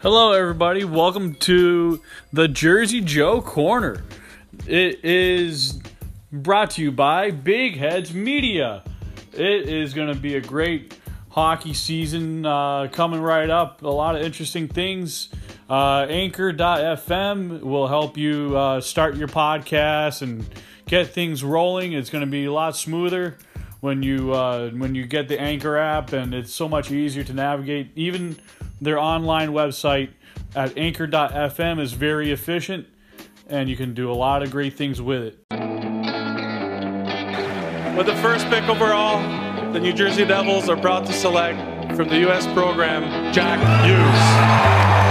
Hello, everybody. Welcome to the Jersey Joe Corner. It is brought to you by Big Heads Media. It is going to be a great hockey season uh, coming right up. A lot of interesting things. Uh, Anchor.fm will help you uh, start your podcast and get things rolling. It's going to be a lot smoother when you uh, when you get the Anchor app, and it's so much easier to navigate. Even their online website at Anchor.fm is very efficient, and you can do a lot of great things with it. With the first pick overall, the New Jersey Devils are proud to select from the U.S. program Jack Hughes.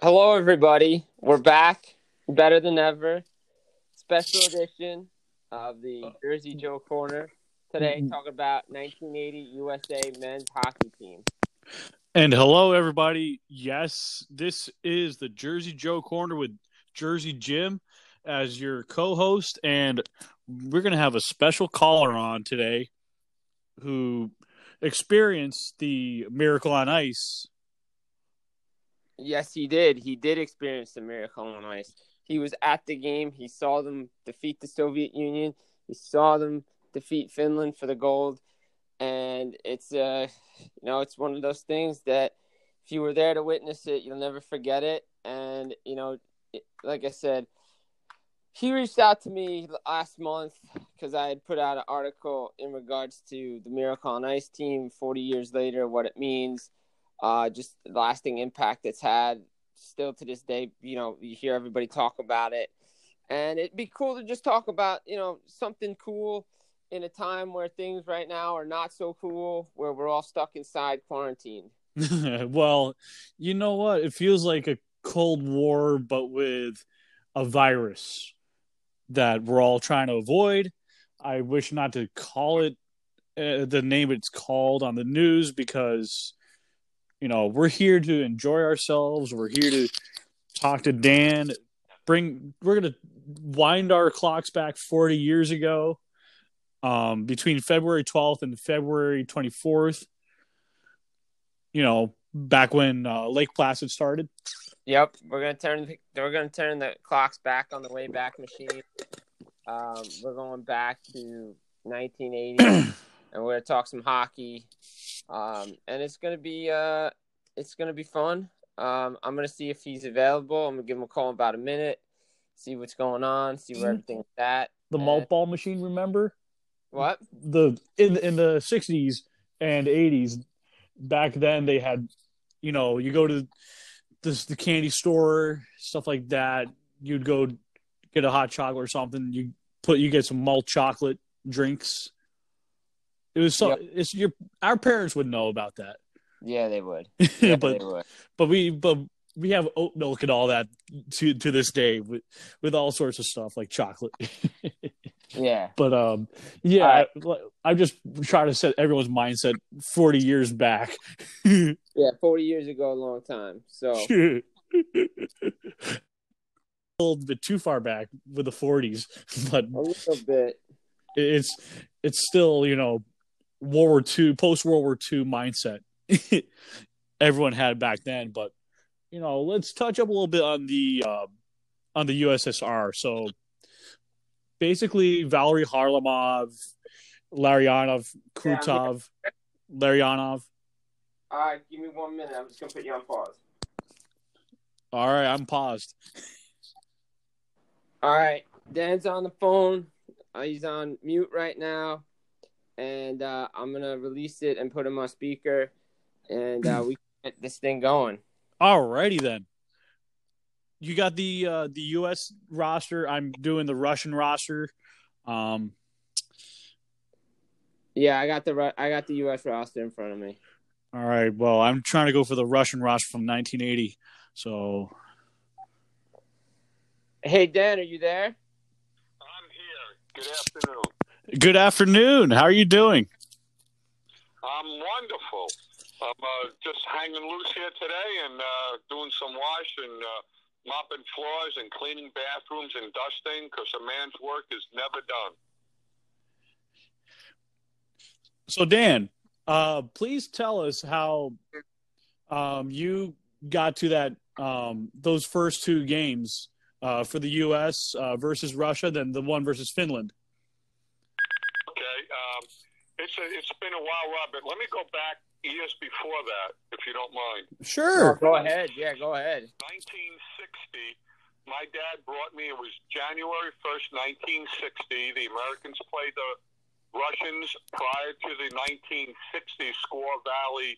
Hello, everybody. We're back, better than ever. Special edition of the Jersey Joe Corner. Today, mm-hmm. talking about 1980 USA men's hockey team. And hello, everybody. Yes, this is the Jersey Joe Corner with Jersey Jim as your co host. And we're going to have a special caller on today who experienced the Miracle on Ice. Yes, he did. He did experience the miracle on ice. He was at the game. He saw them defeat the Soviet Union. He saw them defeat Finland for the gold. And it's uh, you know, it's one of those things that if you were there to witness it, you'll never forget it. And you know, it, like I said, he reached out to me last month because I had put out an article in regards to the Miracle on Ice team 40 years later, what it means, uh, just lasting impact it's had. Still to this day, you know, you hear everybody talk about it. And it'd be cool to just talk about, you know, something cool in a time where things right now are not so cool, where we're all stuck inside quarantined. well, you know what? It feels like a Cold War, but with a virus that we're all trying to avoid. I wish not to call it uh, the name it's called on the news because, you know, we're here to enjoy ourselves. We're here to talk to Dan. Bring. We're gonna wind our clocks back forty years ago, um, between February twelfth and February twenty fourth you know, back when uh, Lake Placid started. Yep, we're gonna turn the, we're gonna turn the clocks back on the way back machine. Um, we're going back to 1980, and we're gonna talk some hockey. Um, and it's gonna be uh, it's gonna be fun. Um, I'm gonna see if he's available. I'm gonna give him a call in about a minute, see what's going on, see where everything's at. The And- malt ball machine, remember? What? The in in the sixties and eighties, back then they had, you know, you go to this the candy store, stuff like that. You'd go get a hot chocolate or something. You put you get some malt chocolate drinks. It was so Yep. it's your our parents would know about that. Yeah, they would. Yeah, but they would. but we but we have oat milk and all that to to this day with with all sorts of stuff like chocolate. Yeah. but um yeah I, i'm just trying to set everyone's mindset 40 years back Yeah, 40 years ago, a long time. So a little bit too far back with the 40s but a little bit. it's it's still you know world war ii post world war ii mindset everyone had back then but you know let's touch up a little bit on the uh, on the ussr so basically valery kharlamov larionov krutov larionov All right, give me one minute. I'm just gonna put you on pause. all right i'm paused All right. Dan's on the phone. Uh, he's on mute right now, and uh, I'm gonna release it and put him on speaker, and uh, we get this thing going. Alrighty then. You got the uh, the U.S. roster. I'm doing the Russian roster. Um, Yeah, I got the I got the U.S. roster in front of me. all right. Well, I'm trying to go for the Russian roster from 1980. So Hey Dan, are you there? I'm here. Good afternoon. Good afternoon. How are you doing? I'm wonderful. I'm uh, just hanging loose here today and uh, doing some wash and uh, mopping floors and cleaning bathrooms and dusting because a man's work is never done. So Dan, uh, please tell us how um, you got to that um, those first two games uh, for the U.S. Uh, versus Russia, then the one versus Finland. Okay. Um, it's a, it's been a while, Rob, but let me go back years before that, if you don't mind. Sure. Go ahead. Yeah, go ahead. 1960, my dad brought me, it was January 1st, 1960. The Americans played the Russians prior to the 1960 Squaw Valley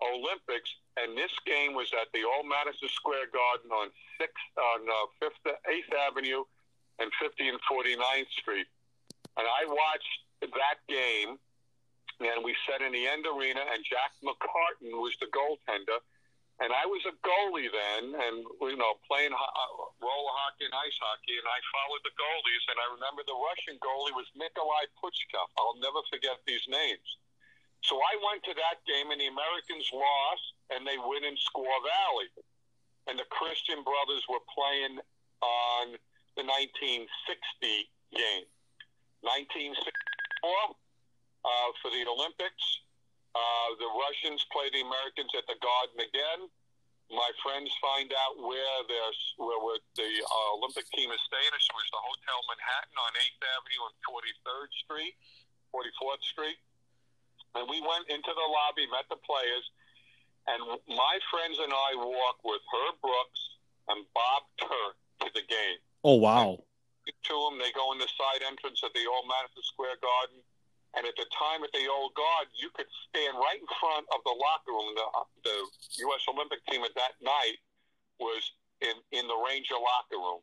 Olympics, and this game was at the old Madison Square Garden on 6th, on uh, 5th, 8th Avenue and 50 and 49th Street. And I watched that game, and we sat in the end arena, and Jack McCartan was the goaltender. And I was a goalie then, and you know, playing ho- uh, roller hockey and ice hockey, and I followed the goalies. And I remember the Russian goalie was Nikolai Puchkov. I'll never forget these names. So I went to that game, and the Americans lost, and they win in Squaw Valley. And the Christian brothers were playing on the 1960 game. 1964 uh, for the Olympics. Uh, the Russians play the Americans at the Garden again. My friends find out where where, where the uh, Olympic team is staying. It was the Hotel Manhattan on 8th Avenue and 43rd Street, 44th Street. And we went into the lobby, met the players, and my friends and I walked with Herb Brooks and Bob Turk to the game Oh wow. To them. They go in the side entrance at the old Madison Square Garden. And at the time at the old guard, you could stand right in front of the locker room. The, uh, the U.S. Olympic team at that night was in, in the Ranger locker room.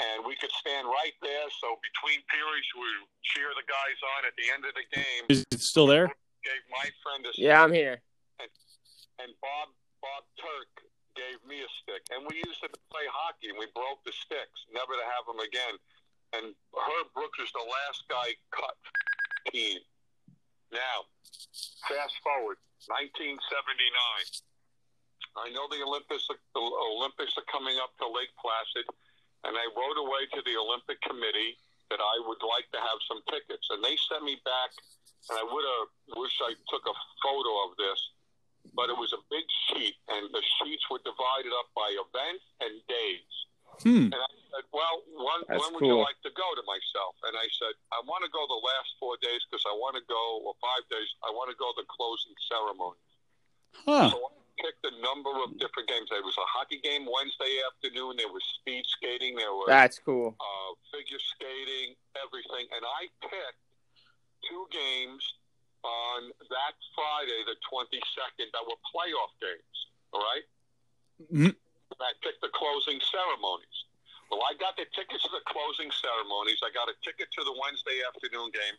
And we could stand right there. So between periods, we cheer the guys on. At the end of the game, Is it still there? gave my friend a Yeah, I'm here. and Bob Bob Turk gave me a stick, and we used it to play hockey, and we broke the sticks, never to have them again. And Herb Brooks was the last guy cut team. Now, fast forward, 1979. I know the Olympics the Olympics are coming up to Lake Placid, and I wrote away to the Olympic Committee that I would like to have some tickets, and they sent me back. And I would have wish I took a photo of this but it was a big sheet, and the sheets were divided up by events and days. Hmm. And I said, "Well, when, when would you like to go?" To myself, and I said, "I want to go the last four days because I want to go, or five days. I want to go the closing ceremony." Huh. So I picked a number of different games. There was a hockey game Wednesday afternoon. There was speed skating. There was That's cool. uh, figure skating, everything. And I picked two games on that Friday, the 22nd, that were playoff games. All right? Mhm. And I picked the closing ceremonies. Well, I got the tickets to the closing ceremonies. I got a ticket to the Wednesday afternoon game.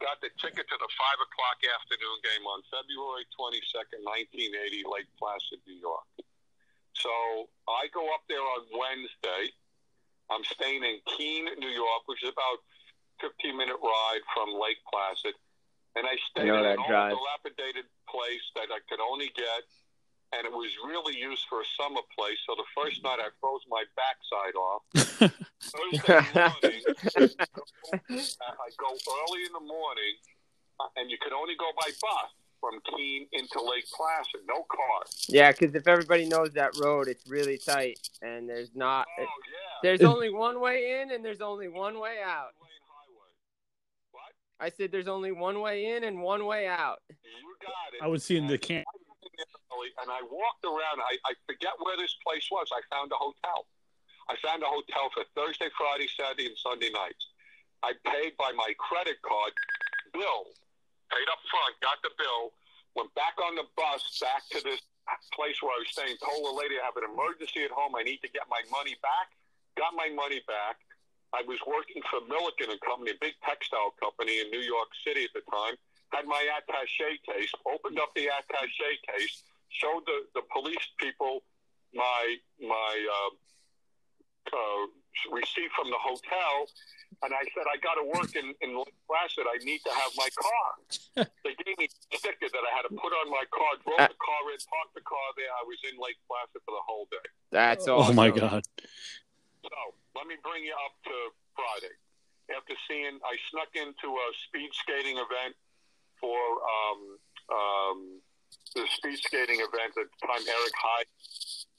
Got the ticket to the 5 o'clock afternoon game on February 22nd, 1980, Lake Placid, New York. So I go up there on Wednesday. I'm staying in Keene, New York, which is about 15 minute ride from Lake Placid. And I stayed know in an drive. old dilapidated place that I could only get. And it was really used for a summer place. So the first night I froze my backside off. Thursday morning, I go early in the morning, uh, and you could only go by bus from Keene into Lake Placid. No car. Yeah, because if everybody knows that road, it's really tight, and there's not. Oh, yeah. There's only one way in, and there's only one way out. Lane highway. What? I said there's only one way in and one way out. You got it. I was seeing the camp. And I walked around. I, I forget where this place was. I found a hotel. I found a hotel for Thursday, Friday, Saturday, and Sunday nights. I paid by my credit card bill, paid up front, got the bill, went back on the bus back to this place where I was staying, told the lady I have an emergency at home, I need to get my money back, got my money back. I was working for Milliken and Company, a big textile company in New York City at the time. Had my attaché case, opened up the attaché case, showed the, the police people my my uh, uh, receipt from the hotel, and I said I got to work in in Lake Placid. I need to have my car. they gave me a sticker that I had to put on my car. Drove the car in, parked the car there. I was in Lake Placid for the whole day. That's awesome. Oh my god. So let me bring you up to Friday. After seeing, I snuck into a speed skating event for um, um, the speed skating event at the time, Eric Heiden,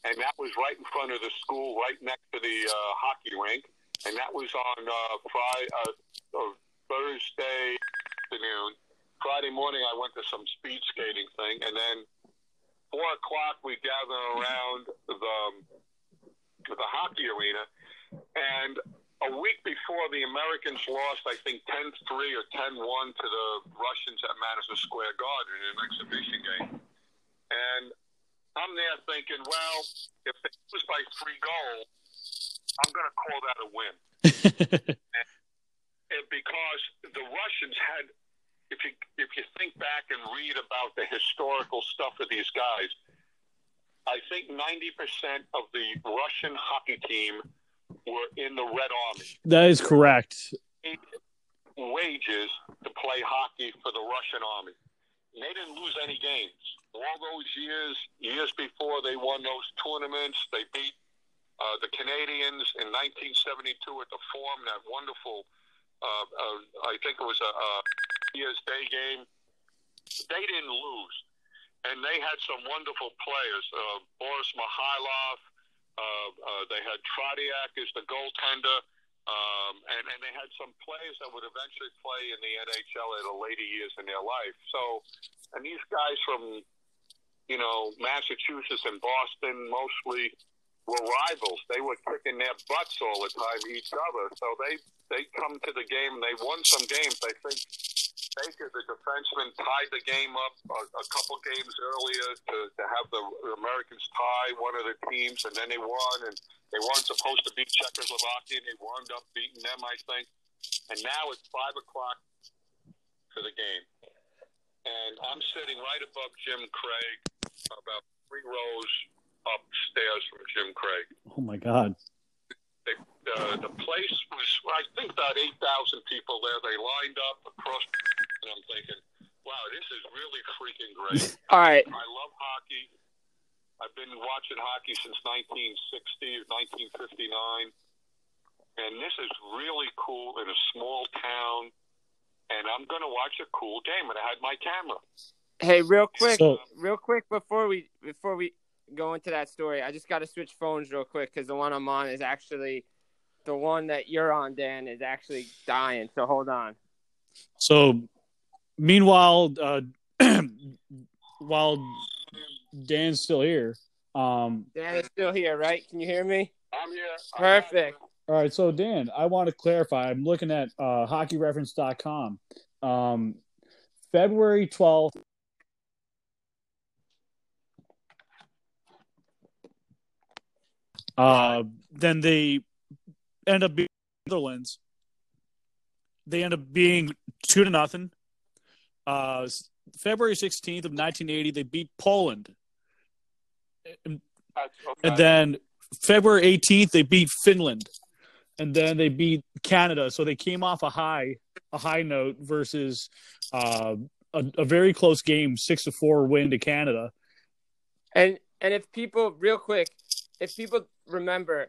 and that was right in front of the school, right next to the uh, hockey rink, and that was on uh, Friday, uh, Thursday afternoon. Friday morning, I went to some speed skating thing, and then four o'clock we gather around the the hockey arena, and a week before the Americans lost, I think 10-3 or 10-1 to the Russians at Madison Square Garden in an exhibition game. And I'm there thinking, well, if they lose by three goals, I'm going to call that a win. And because the Russians had, if you if you think back and read about the historical stuff of these guys, I think 90% of the Russian hockey team were in the Red Army. that is correct. Wages to play hockey for the Russian Army. And they didn't lose any games. All those years, years before they won those tournaments, they beat uh, the Canadians in 1972 at the Forum, that wonderful, uh, uh, I think it was a, a Year's Day game. They didn't lose. And they had some wonderful players. Uh, Boris Mikhailov, uh, uh, they had Tretiak as the goaltender. Um, and, and they had some players that would eventually play in the NHL at a later years in their life. So, and these guys from, you know, Massachusetts and Boston mostly were rivals. They were kicking their butts all the time, each other. So they they come to the game and they won some games. I think Baker, the defenseman, tied the game up a, a couple games earlier to, to have the Americans tie one of the teams, and then they won. And they weren't supposed to beat Czechoslovakia, and they wound up beating them, I think. And now it's five o'clock for the game, and I'm sitting right above Jim Craig, about three rows upstairs from Jim Craig. Oh my god. Uh, the place was, I think, about 8,000 people there. They lined up across, and I'm thinking, wow, this is really freaking great. All right. I love hockey. I've been watching hockey since 1960, or 1959. And this is really cool in a small town. And I'm going to watch a cool game. And I had my camera. Hey, real quick, So- real quick before we before we go into that story, I just got to switch phones real quick because the one I'm on is actually the one that you're on, Dan, is actually dying. So hold on. So, meanwhile, uh, while Dan's still here, um, Dan is still here, right? Can you hear me? I'm here. I'm Perfect. all right. So, Dan, I want to clarify. I'm looking at uh, HockeyReference.com. Um, February 12th. Uh, then they end up being Netherlands. They end up being two to nothing. Uh, February 16th of 1980, they beat Poland. And, okay. and then February 18th, they beat Finland. And then they beat Canada. So they came off a high, a high note versus uh, a, a very close game, six to four win to Canada. And and if people real quick, if people remember,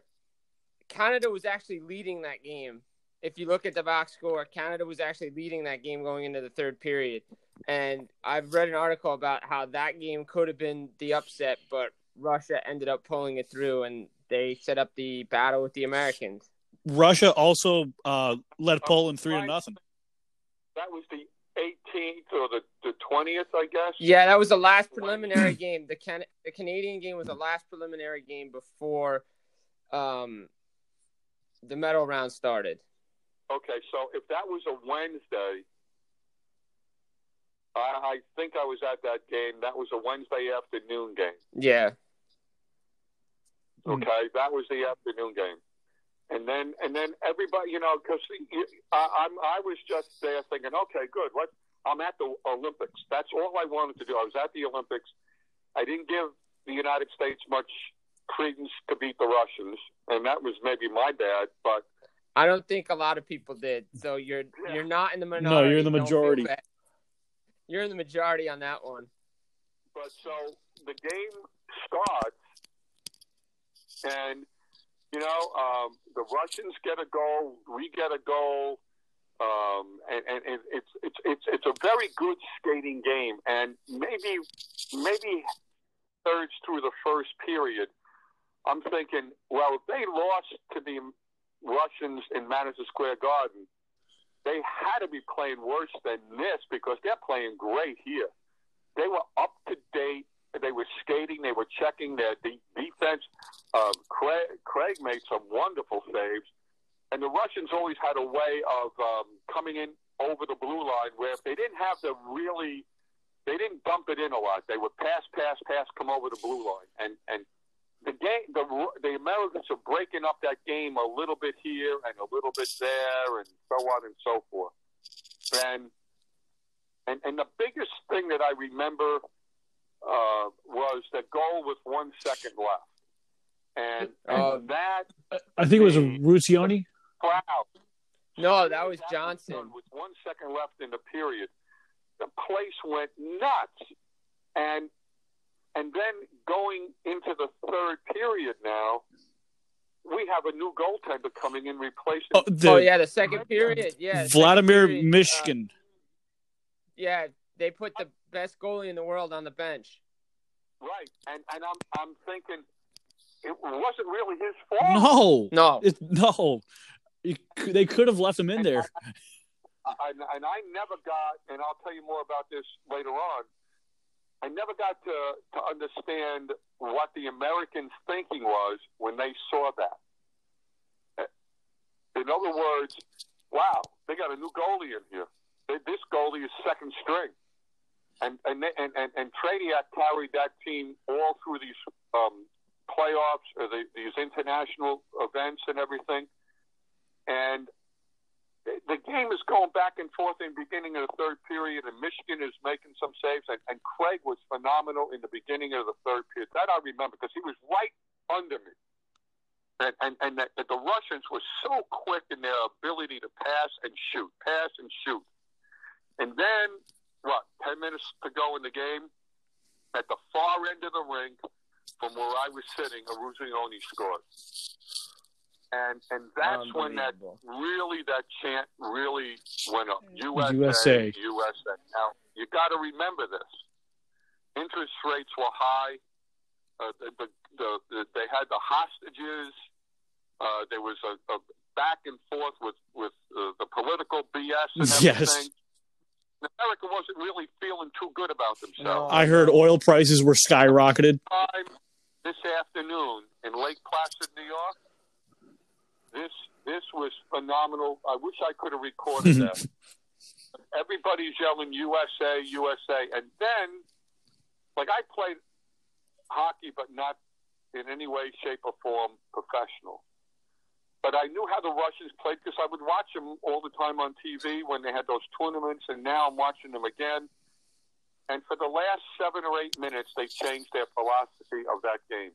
Canada was actually leading that game. If you look at the box score, Canada was actually leading that game going into the third period. And I've read an article about how that game could have been the upset, but Russia ended up pulling it through and they set up the battle with the Americans. Russia also uh, led Poland three to nothing. that was the 18th or the, the 20th, I guess. Yeah, that was the last preliminary game. The Can- the Canadian game was the last preliminary game before um The medal round started. Okay, so if that was a Wednesday, I, I think I was at that game. That was a Wednesday afternoon game. Yeah. Mm. Okay, that was the afternoon game, and then and then everybody, you know, because I, I'm I was just there thinking, okay, good. What I'm at the Olympics. That's all I wanted to do. I was at the Olympics. I didn't give the United States much credence to beat the Russians, and that was maybe my bad. But I don't think a lot of people did. So you're Yeah. you're not in the minority. No, you're in the majority. You're in the majority on that one. But so the game starts, and you know um, the Russians get a goal, we get a goal, um, and, and, and it's it's it's it's a very good skating game. And maybe maybe thirds through the first period, I'm thinking, well, if they lost to the Russians in Madison Square Garden, they had to be playing worse than this because they're playing great here. They were up to date. They were skating. They were checking their de- defense. Um, Craig, Craig made some wonderful saves, and the Russians always had a way of um, coming in over the blue line where if they didn't have to really, they didn't dump it in a lot. They would pass, pass, pass, come over the blue line, and and the game, the the Americans are breaking up that game a little bit here and a little bit there, and so on and so forth. And and and the biggest thing that I remember uh, was the goal with one second left, and, and Oh. that I think it was a Rucioni. crowd. No, that was Johnson. With one second left in the period, the place went nuts, and and then going into the third period now, we have a new goaltender coming in replacing. Oh, the oh yeah, the second period. Yeah. Vladimir period, uh, yeah, they put the best goalie in the world on the bench. Right, and and I'm I'm thinking it wasn't really his fault. no, No. It, no. You they could have left him in there. and, and I never got, and I'll tell you more about this later on. I never got to to understand what the Americans' thinking was when they saw that. In other words, wow, they got a new goalie in here. This goalie is second string, and and and and, and Tretiak carried that team all through these um, playoffs, or the, these international events, and everything. And the- game is going back and forth in the beginning of the third period, and Myshkin is making some saves, and, and Craig was phenomenal in the beginning of the third period. That I remember because he was right under me. And, and, and the Russians were so quick in their ability to pass and shoot, pass and shoot. And then, what, 10 minutes to go in the game, at the far end of the rink, from where I was sitting, Eruzione scored. And and that's when that really that chant really went up. USA, USA. USA. Now you got to remember this. Interest rates were high. Uh, the, the, the, the, they had the hostages. Uh, there was a, a back and forth with with uh, the political BS and Yes. America wasn't really feeling too good about themselves. I heard oil prices were skyrocketed. this afternoon in Lake Placid, New York. This this was phenomenal. I wish I could have recorded that. Everybody's yelling USA, USA, and then like I played hockey, but not in any way, shape, or form professional. But I knew how the Russians played because I would watch them all the time on TV when they had those tournaments, and now I'm watching them again. And for the last seven or eight minutes, they changed their philosophy of that game.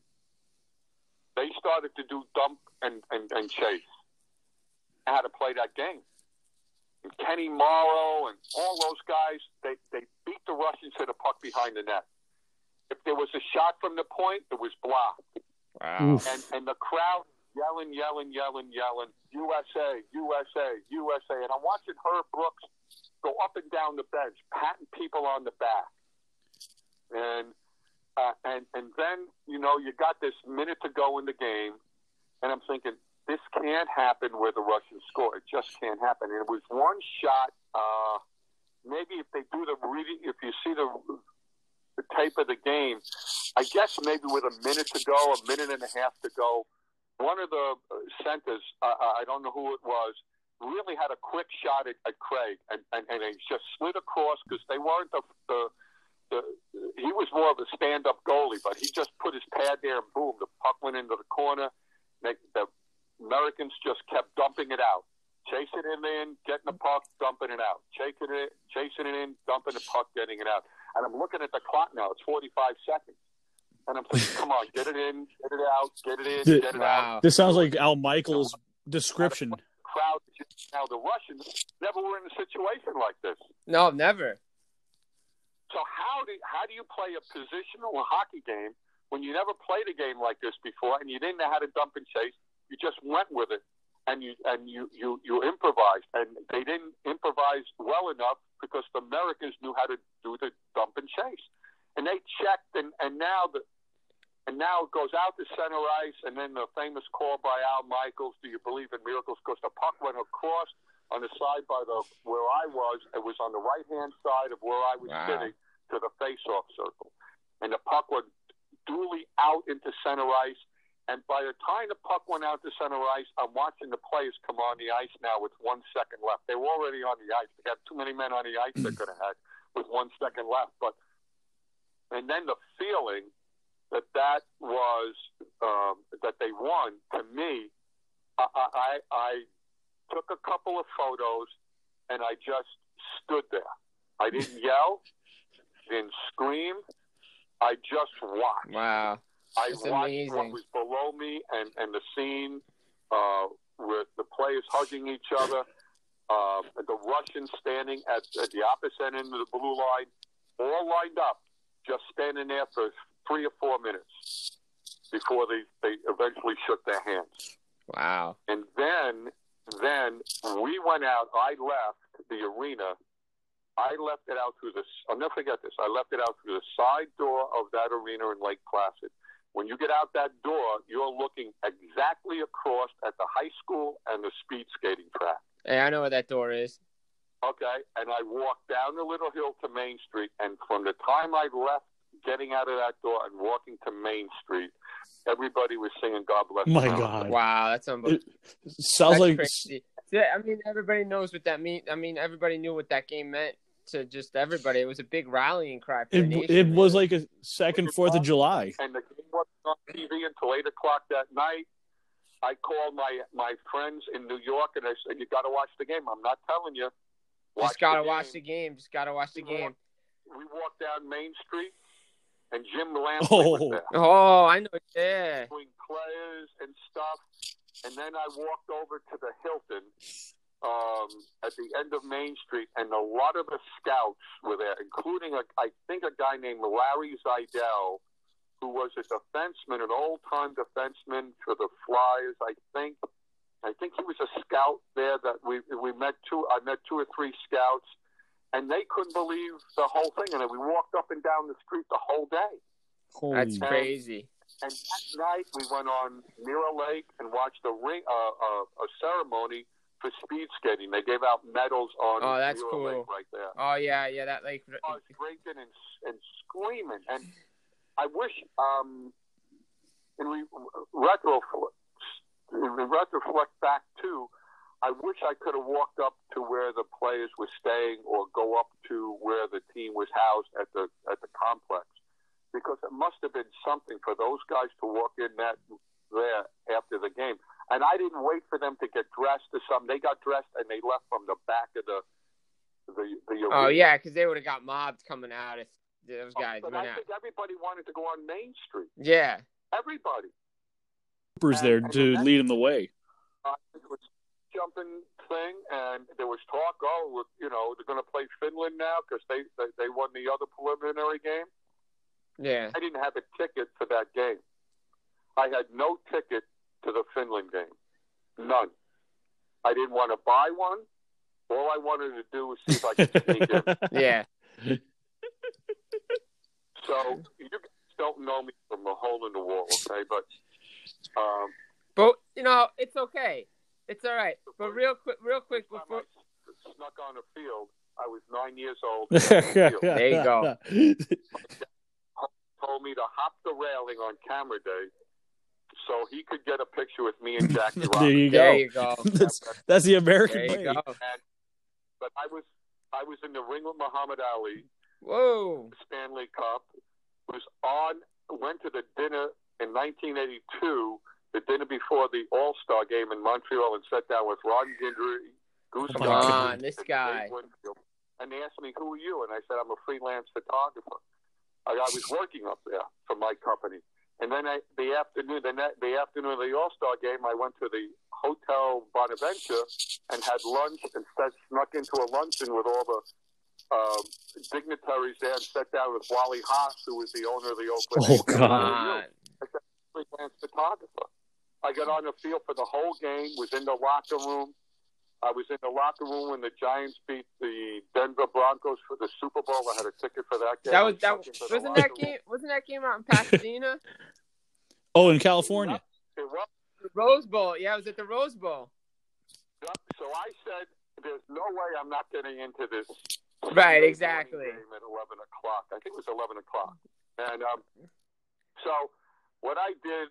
They started to do dump and, and, and chase. How to play that game. And Kenny Morrow and all those guys, they, they beat the Russians to the puck behind the net. If there was a shot from the point, it was blocked. Wow. Oof. And, and the crowd yelling, yelling, yelling, yelling, USA, USA, USA. And I'm watching Herb Brooks go up and down the bench, patting people on the back. And uh, and and then you know you got this minute to go in the game, and I'm thinking this can't happen where the Russians score. It just can't happen. And it was one shot. Uh, maybe if they do the reading, if you see the the tape of the game, I guess maybe with a minute to go, a minute and a half to go, one of the uh, centers, uh, I don't know who it was, really had a quick shot at, at Craig, and, and, and he just slid across because they weren't the, the the he was more of a stand up goalie, but he just put his pad there and boom, the puck went into the corner. They, the Americans just kept dumping it out, chasing it in, getting the puck, dumping it out, chasing it, chasing it in, dumping the puck, getting it out. And I'm looking at the clock now; it's 45 seconds. And I'm thinking, come on, get it in, get it out, get it in, Dude, get it Wow. out. This sounds like Al Michaels' description. Crowd now the Russians never were in a situation like this. No, never. So how do how do you play a positional hockey game when you never played a game like this before and you didn't know how to dump and chase? You just went with it and you and you you you improvised and they didn't improvise well enough because the Americans knew how to do the dump and chase and they checked and and now the and now it goes out to center ice and then the famous call by Al Michaels, "Do you believe in miracles?" Because the puck went across on the side by the where I was. It was on the right hand side of where I was Wow. sitting to the face-off circle, and the puck went duly out into center ice. And by the time the puck went out to center ice, I'm watching the players come on the ice now with one second left. They were already on the ice. They had too many men on the ice they could have had with one second left. But and then the feeling that that was um, that they won to me, I, I I took a couple of photos and I just stood there. I didn't yell, didn't scream. I just watched. Wow. I That's watched amazing. what was below me and, and the scene uh, with the players hugging each other, uh, the Russians standing at, at the opposite end of the blue line, all lined up, just standing there for three or four minutes before they, they eventually shook their hands. Wow. And then, then we went out. I left the arena. I left it out through the. I'll never forget this. I left it out through the side door of that arena in Lake Placid. When you get out that door, you're looking exactly across at the high school and the speed skating track. Hey, I know where that door is. Okay, and I walked down the little hill to Main Street, and from the time I left, getting out of that door and walking to Main Street, everybody was singing "God Bless." My America." God. Wow, that's unbelievable. Sounds That's like crazy. Yeah, I mean, everybody knows what that means. I mean, everybody knew what that game meant to just everybody. It was a big rallying cry for it, nation. it was like a second Fourth of July. and the game wasn't on TV until eight o'clock that night. I called my my friends in New York and I said, "You got to watch the game." I'm not telling you. Watch just gotta the watch the game. Just gotta watch the We game. walked- We walked down Main Street, and Jim Lampley Oh. was there Oh, I know. Yeah. doing players and stuff. And then I walked over to the Hilton um, at the end of Main Street, and a lot of the scouts were there, including a, I think a guy named Larry Zeidel, who was a defenseman, an old-time defenseman for the Flyers. I think, I think he was a scout there. That we we met two. I met two or three scouts, and they couldn't believe the whole thing. And we walked up and down the street the whole day. That's Holy- crazy. And that night we went on Mirror Lake and watched a ring, uh, uh, a ceremony for speed skating. They gave out medals on Oh, that's Mirror cool. Lake right there. Oh yeah, yeah. That like. I was drinking and and screaming, and I wish, um, in re- retroflect, in retroflect back too, I wish I could have walked up to where the players were staying, or go up to where the team was housed at the at the complex, because it must have been something for those guys to walk in that there after the game. And I didn't wait for them to get dressed or something. They got dressed and they left from the back of the the the. Oh yeah, because they would have got mobbed coming out if those guys But went I out. think everybody wanted to go on Main Street. Yeah. Everybody. Troopers there to lead them the way. Uh, it was a jumping thing, and there was talk. Oh, you know, they're going to play Finland now because they, they they won the other preliminary game. Yeah. I didn't have a ticket for that game. I had no ticket to the Finland game. None. I didn't want to buy one. All I wanted to do was see if I could sneak in. Yeah. So you guys don't know me from a hole in the wall, okay? But um, But you know, it's okay. It's all right. But real quick, real quick before. I snuck on a field, I was nine years old. There you go. told me to hop the railing on camera day so so he could get a picture with me and Jackie there Robinson. you There go. you go. that's that's the American There you way. go. And, but I was I was in the ring with Muhammad Ali, Whoa. Stanley Cup. Was on went to the dinner in 1982, the dinner before the All Star game in Montreal, and sat down with Ron Guidry, Goose Come Come on, Gossage, this guy. And they asked me, "Who are you?" And I said, "I'm a freelance photographer. I, I was working up there for my company." And then I, the afternoon, the, net, the afternoon of the All Star game, I went to the Hotel Bonaventure and had lunch and sat, snuck into a luncheon with all the um, dignitaries there and sat down with Wally Haas, who was the owner of the Oakland. Oh, God. Come on. freelance photographer. I got on the field for the whole game. Was in the locker room. I was in the locker room when the Giants beat the Denver Broncos for the Super Bowl. I had a ticket for that game. That was I that snuck into the wasn't that locker room. game wasn't that game out in Pasadena? Oh, in California. It was. the Rose Bowl. Yeah, it was at the Rose Bowl. Yep. So I said, "There's no way I'm not getting into this." Right, exactly. Game at 11 o'clock. I think it was 11 o'clock. And um, so what I did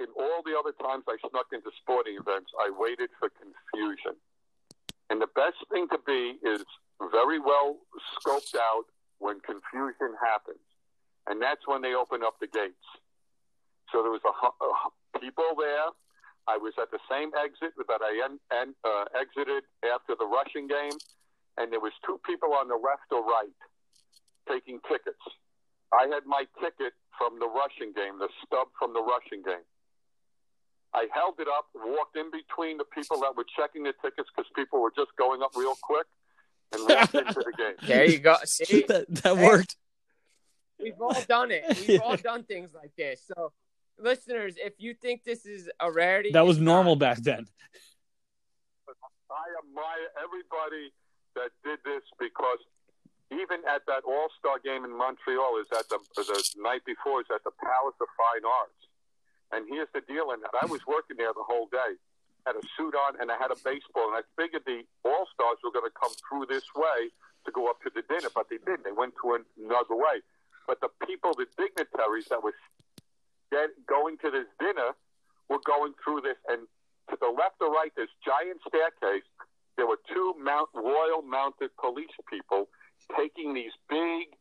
in all the other times I snuck into sporting events, I waited for confusion. And the best thing to be is very well scoped out when confusion happens. And that's when they open up the gates. So there was a, a people there. I was at the same exit that I en- en- uh, exited after the Russian game, and there was two people on the left or right taking tickets. I had my ticket from the Russian game, the stub from the Russian game. I held it up, walked in between the people that were checking the tickets because people were just going up real quick, and walked into the game. There you go. See, that that Hey. worked. we've all done it. We've all done things like this. So, listeners, if you think this is a rarity, That was normal not. back then. I admire everybody that did this because even at that All Star game in Montreal is at the the night before is at the Palace of Fine Arts. And here's the deal in that I was working there the whole day, had a suit on, and I had a baseball, and I figured the All Stars were going to come through this way to go up to the dinner, but they didn't. They went to another way. But the people, the dignitaries that were going to this dinner, were going through this, and to the left or right, this giant staircase. There were two mount royal mounted police people taking these big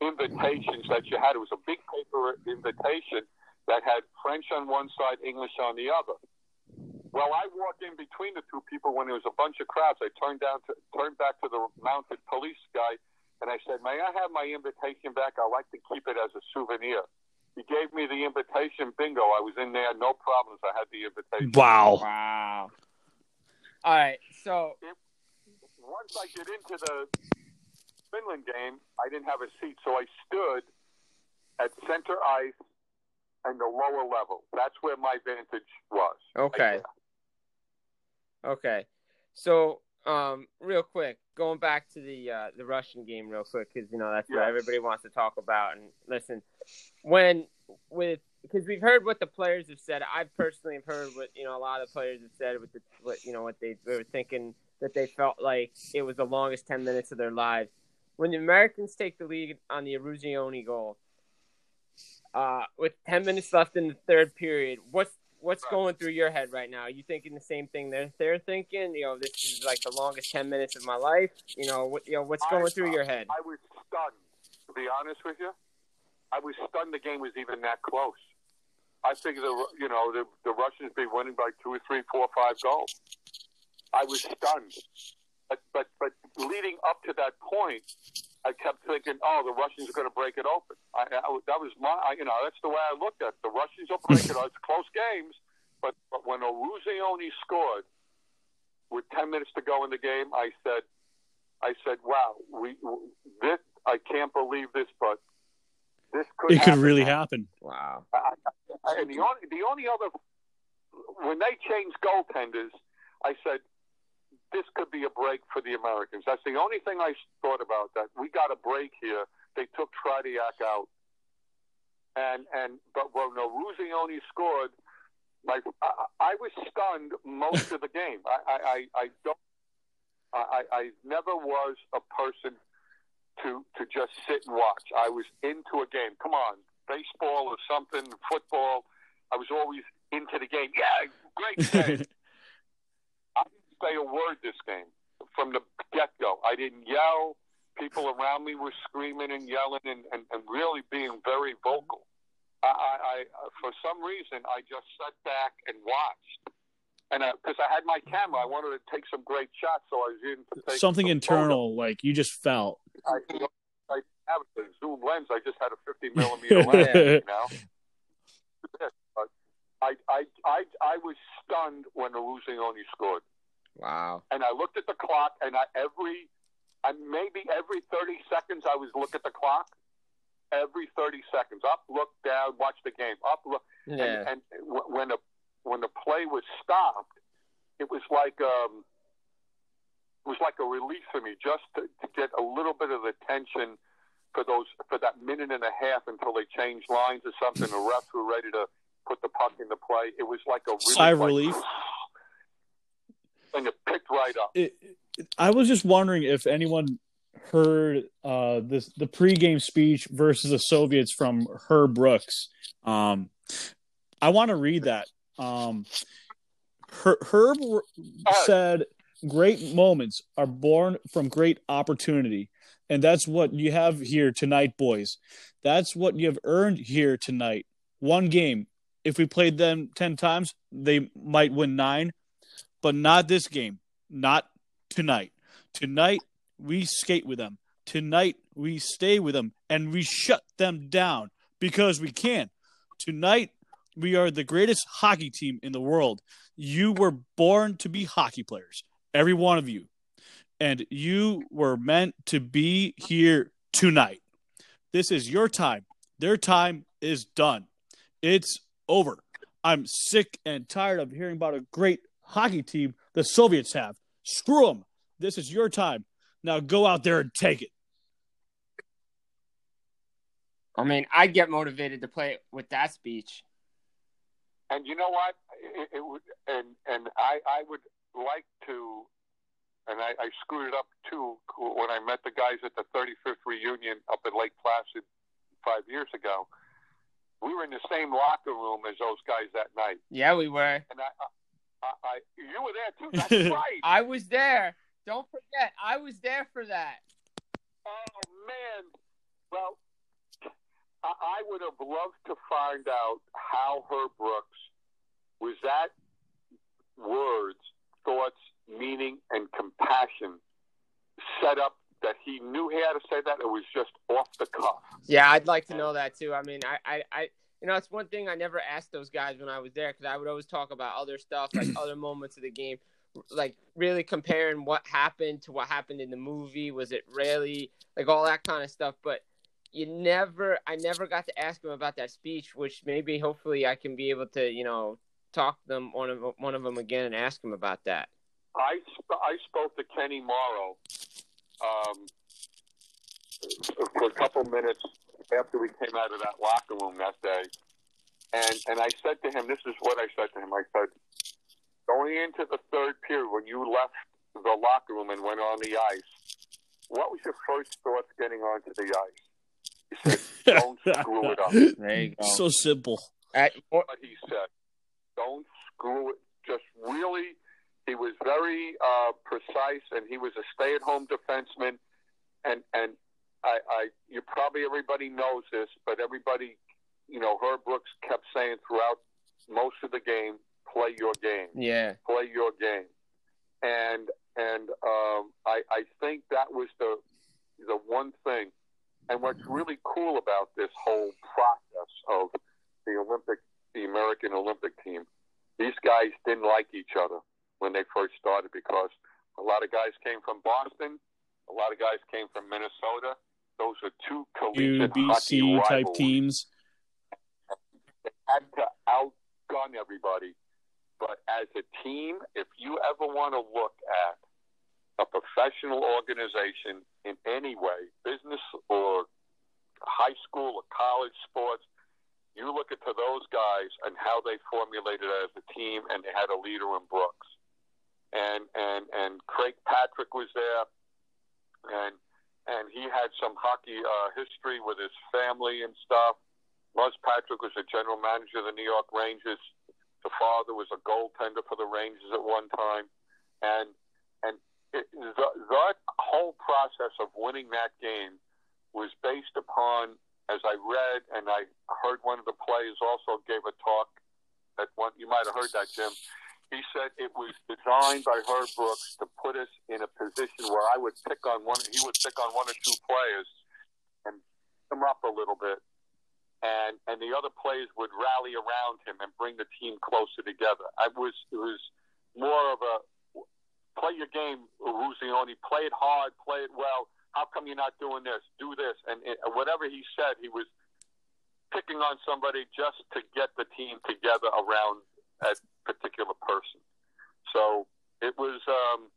invitations that you had. It was a big paper invitation that had French on one side, English on the other. Well, I walked in between the two people when there was a bunch of crowds. I turned down to turned back to the mounted police guy, and I said, "May I have my invitation back? I'd like to keep it as a souvenir." He gave me the invitation. Bingo! I was in there, no problems. I had the invitation. Wow. Wow. All right. So, once I get into the Finland game, I didn't have a seat, so I stood at center ice and the lower level. That's where my vantage was. Okay. okay. So, um, real quick, going back to the uh, the Russian game, real quick, because you know that's what everybody wants to talk about. And listen, when with because we've heard what the players have said. I personally have heard what you know a lot of the players have said with the what you know what they, they were thinking that they felt like it was the longest ten minutes of their lives. When the Americans take the lead on the Eruzione goal, uh, with ten minutes left in the third period, what's what's going through your head right now? Are you thinking the same thing they're they're thinking? You know, this is like the longest ten minutes of my life. You know, what you know, what's going I- through your head? I was stunned, to be honest with you. I was stunned the game was even that close. I figured, the, you know, the, the Russians be winning by two or three, four, five goals. I was stunned. But, but, but leading up to that point, I kept thinking, oh, the Russians are going to break it open. I, I, that was my, I, you know, that's the way I looked at it. The Russians will break it open. Oh, it's close games. But, but when Eruzione scored with 10 minutes to go in the game, I said, I said, wow, we, this, I can't believe this, but this could It could really happen. Wow. And the only the only other when they changed goaltenders, I said this could be a break for the Americans. That's the only thing I thought about. That we got a break here. They took Tretiak out, and and but when Eruzione scored, like I, I was stunned most of the game. I I, I, don't. I, I never was a person to to just sit and watch. I was into a game. Come on, baseball or something, football. I was always into the game. Yeah, great. I say a word this game from the get go. I didn't yell. People around me were screaming and yelling and, and, and really being very vocal. I, I, I, for some reason, I just sat back and watched. And because I, had my camera, I wanted to take some great shots, so I was in to take Something some internal, like you just felt. photos. I, you know, I have a zoom lens. I just had a 50 millimeter lens, you know. But I, I, I, I was stunned when Eruzione scored Wow. and I looked at the clock, and I every, I maybe every thirty seconds I was look at the clock. Every thirty seconds, up, look down, watch the game, up, look, Yeah. and, and when the when the play was stopped, it was like um, it was like a relief for me just to, to get a little bit of the tension for those for that minute and a half until they changed lines or something. The refs were ready to put the puck into play. It was like a really Sigh of like, relief. It picked right up. It, I was just wondering if anyone heard uh, this the pregame speech versus the Soviets from Herb Brooks. Um, I want to read that. Um, Her- Herb said, "Great moments are born from great opportunity." And that's what you have here tonight, boys. That's what you have earned here tonight. One game. If we played them 10 times, they might win nine, but not this game. Not tonight. Tonight, we skate with them. Tonight, we stay with them and we shut them down because we can. Tonight, we are the greatest hockey team in the world. You were born to be hockey players, every one of you. And you were meant to be here tonight. This is your time. Their time is done. It's over. I'm sick and tired of hearing about a great hockey team the Soviets have. Screw them. This is your time. Now go out there and take it. I mean, I get motivated to play with that speech. And you know what? It, it would, and and I I would like to, and I, I screwed it up too when I met the guys at the 35th reunion up at Lake Placid five years ago. We were in the same locker room as those guys that night, Yeah, we were. and I, I, I you were there too. That's right. I was there. Don't forget, I was there for that. Oh man! Well, I, I would have loved to find out how Herb Brooks was that words, thoughts, meaning, and compassion set up that he knew he had to say that. It was just off the cuff. Yeah, I'd like to know that too. I mean, I, I, I you know, it's one thing I never asked those guys when I was there because I would always talk about other stuff, like other moments of the game, like really comparing what happened to what happened in the movie. Was it really like all that kind of stuff? But you never, I never got to ask him about that speech, which maybe hopefully I can be able to, you know, talk to them one of one of them again and ask him about that. I sp- I spoke to Kenny Morrow um, for a couple minutes after we came out of that locker room that day, and and I said to him, "This is what I said to him. I said, going into the third period when you left the locker room and went on the ice, what was your first thoughts getting onto the ice?" He said, "Don't screw it up." There you go. So simple. At, what he said. Don't screw it. Just really, he was very uh, precise, and he was a stay-at-home defenseman. And and I, I, you probably everybody knows this, but everybody, you know, Herb Brooks kept saying throughout most of the game, "Play your game, yeah. play your game," and and um, I, I think that was the the one thing. And what's really cool about this whole process of the Olympic, the American Olympic team, these guys didn't like each other when they first started because a lot of guys came from Boston, a lot of guys came from Minnesota. Those are two collegiate UBC type teams. They had to outgun everybody. But as a team, if you ever want to look at a professional organization in any way, business or high school or college sports, you look at to those guys and how they formulated as a team, and they had a leader in Brooks, and and and Craig Patrick was there, and and he had some hockey uh, history with his family and stuff. Russ Patrick was the general manager of the New York Rangers the father was a goaltender for the Rangers at one time, and and it, the, that whole process of winning that game was based upon, as I read and I heard one of the players also gave a talk that one you might have heard that Jim. He said it was designed by Herb Brooks to put us in a position where I would pick on one. He would pick on one or two players and them up a little bit, and and the other players would rally around him and bring the team closer together. I was it was more of a play your game, Eruzione. Play it hard, play it well. How come you're not doing this? Do this, and it, whatever he said, he was picking on somebody just to get the team together around a particular person. So it was um,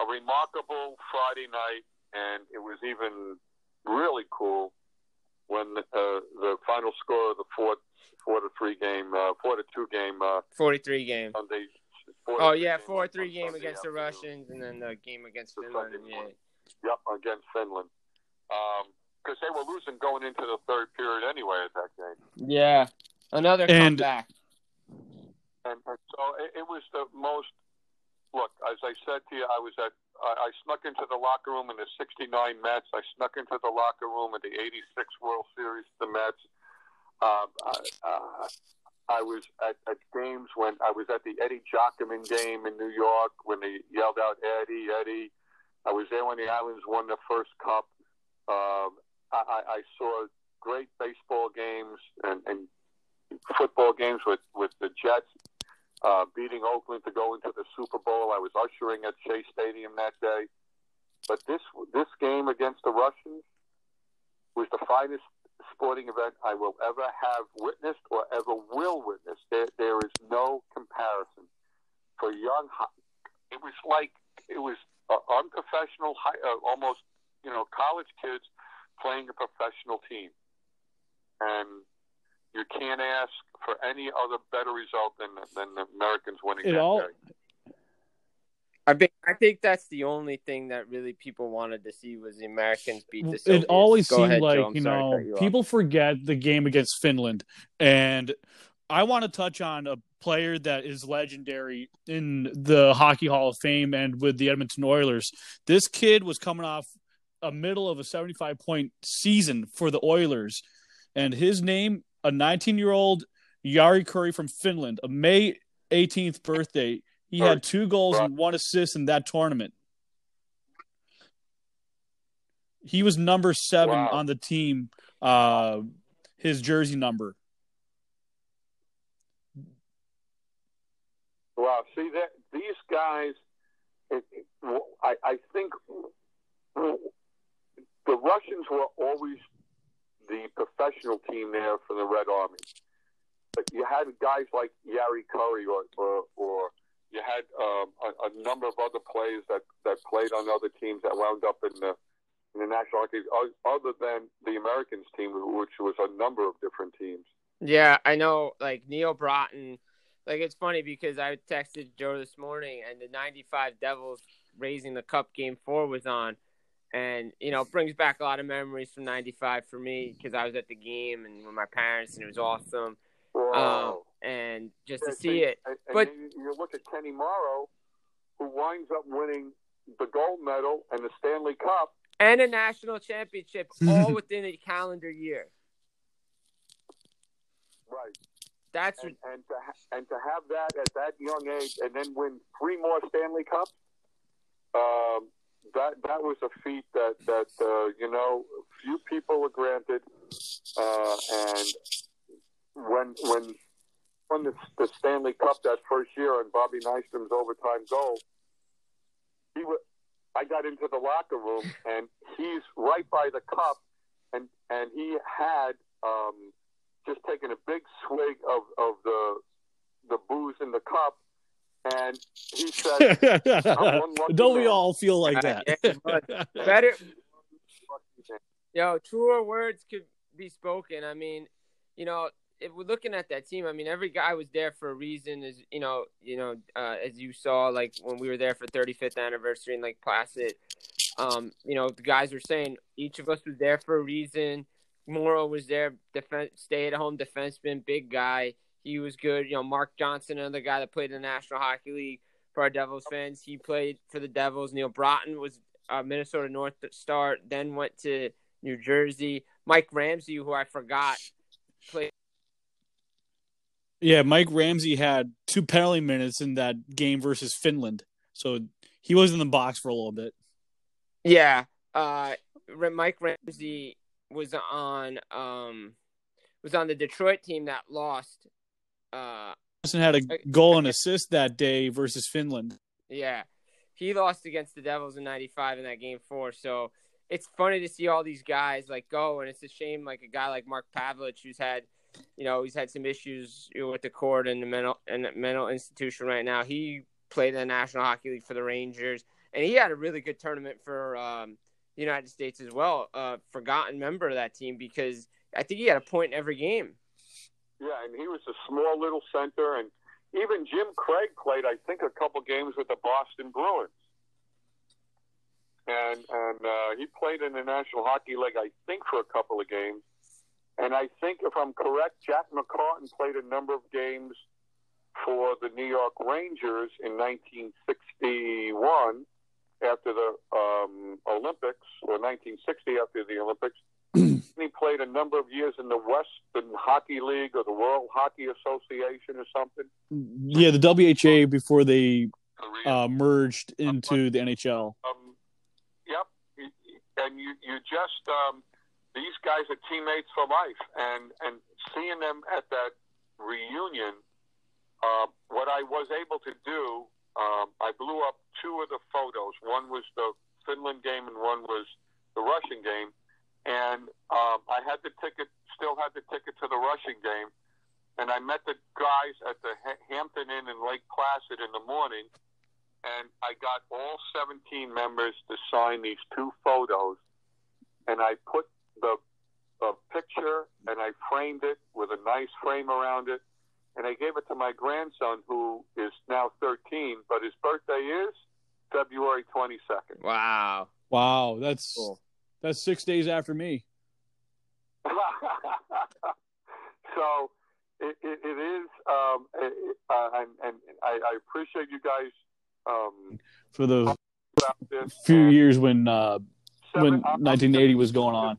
a remarkable Friday night, and it was even really cool when uh, the final score of the four four to three game, uh, four to two game, uh, Forty three game. Sunday. four to Oh three yeah, four on three game Sunday against the. Russians, and then the game against The Finland. Sunday Yeah. Yep, against Finland. Because they were losing going into the third period anyway at that game. Yeah. Another And- comeback. And, and so it, it was the most. Look, as I said to you, I was at. I, I snuck into the locker room in the '69 Mets. I snuck into the locker room in the '86 World Series, the Mets. Um, I, uh, I was at, at games when I was at the Eddie Giacomin game in New York when they yelled out Eddie, Eddie. I was there when the Islands won the first cup. Um, I, I, I saw great baseball games and, and football games with, with the Jets uh, beating Oakland to go into the Super Bowl. I was ushering at Shea Stadium that day. But this this game against the Russians was the finest sporting event I will ever have witnessed or ever will witness. There, there is no comparison. For young, it was like it was uh, unprofessional, high, uh, almost you know college kids playing a professional team, and you can't ask for any other better result than than the Americans winning It that all- day. I think I think that's the only thing that really people wanted to see was the Americans beat the Soviets. it always Go seemed ahead, like Joe. You know cut you off. people forget the game against Finland, and I want to touch on a player that is legendary in the Hockey Hall of Fame and with the Edmonton Oilers. This kid was coming off a middle of a 75 point season for the Oilers, and his name, a 19 year old Jari Kurri from Finland, a May 18th birthday. He had two goals and one assist in that tournament. He was number seven Wow. on the team. Uh, his jersey number. Wow, see that these guys, it, it, I, I think the Russians were always the professional team there for the Red Army. But you had guys like Jari Kurri or, or, or you had um, a, a number of other players that, that played on other teams that wound up in the in the National Hockey, League, other than the Americans team, which was a number of different teams. Yeah, I know. Like Neal Broten, like it's funny because I texted Joe this morning, and the '95 Devils raising the Cup Game Four was on, and you know it brings back a lot of memories from '95 for me because I was at the game and with my parents, and it was awesome. Um, and just Yeah, to see it, And, and But- you, you look at Kenny Morrow, who winds up winning the gold medal and the Stanley Cup. and a national championship all within a calendar year. Right. That's And, and to ha- and to have that at that young age, and then win three more Stanley Cups. Um, that that was a feat that that uh, you know few people were granted. Uh, and when when won the, the Stanley Cup that first year on Bobby Nystrom's overtime goal, he was. I got into the locker room and he's right by the cup, and and he had um, just taken a big swig of, of the the booze in the cup, and he said, one lucky Don't we man. all feel like that? yeah, better. Yo, truer words could be spoken. I mean, you know, if we're looking at that team, I mean, every guy was there for a reason. Is you know, you know, uh, as you saw, like when we were there for 35th anniversary in Lake Placid, um, you know, the guys were saying each of us was there for a reason. Morrow was there, defense, stay at home defenseman, big guy. He was good. You know, Mark Johnson, another guy that played in the National Hockey League for our Devils fans. He played for the Devils. Neal Broten was a Minnesota North star, then went to New Jersey. Mike Ramsey, who I forgot, played. Yeah, Mike Ramsey had two penalty minutes in that game versus Finland, so he was in the box for a little bit. Yeah, uh, Mike Ramsey was on um was on the Detroit team that lost. Uh, Johnson had a goal and assist that day versus Finland. Yeah, he lost against the Devils in '95 in that game four. So it's funny to see all these guys like go, and it's a shame like a guy like Mark Pavelich who's had, you know, he's had some issues with the court and the mental and the mental institution right now. He played in the National Hockey League for the Rangers, and he had a really good tournament for um, the United States as well. Uh, forgotten member of that team because I think he had a point in every game. Yeah, and he was a small little center, and even Jim Craig played, I think, a couple games with the Boston Bruins. And and uh, he played in the National Hockey League, I think, for a couple of games. And I think, if I'm correct, Jack McCartan played a number of games for the New York Rangers in 1961 after the um, Olympics, or 1960 after the Olympics. He played a number of years in the Western Hockey League or the World Hockey Association or something. Yeah, the WHA before they uh, merged into the NHL. Um, yep, and you you just um, these guys are teammates for life, and and seeing them at that reunion, uh, what I was able to do, um, I blew up two of the photos. One was the Finland game, and one was the Russian game and um, I had the ticket, still had the ticket to the Russian game, and I met the guys at the Hampton Inn in Lake Placid in the morning, and I got all 17 members to sign these two photos, and I put the, the picture and I framed it with a nice frame around it, and I gave it to my grandson who is now 13, but his birthday is February 22nd. Wow. Wow, that's cool. That's six days after me. so it, it, it is, um, it, uh, and, and I, I, appreciate you guys um, for the few years when uh, when 1980 was going on.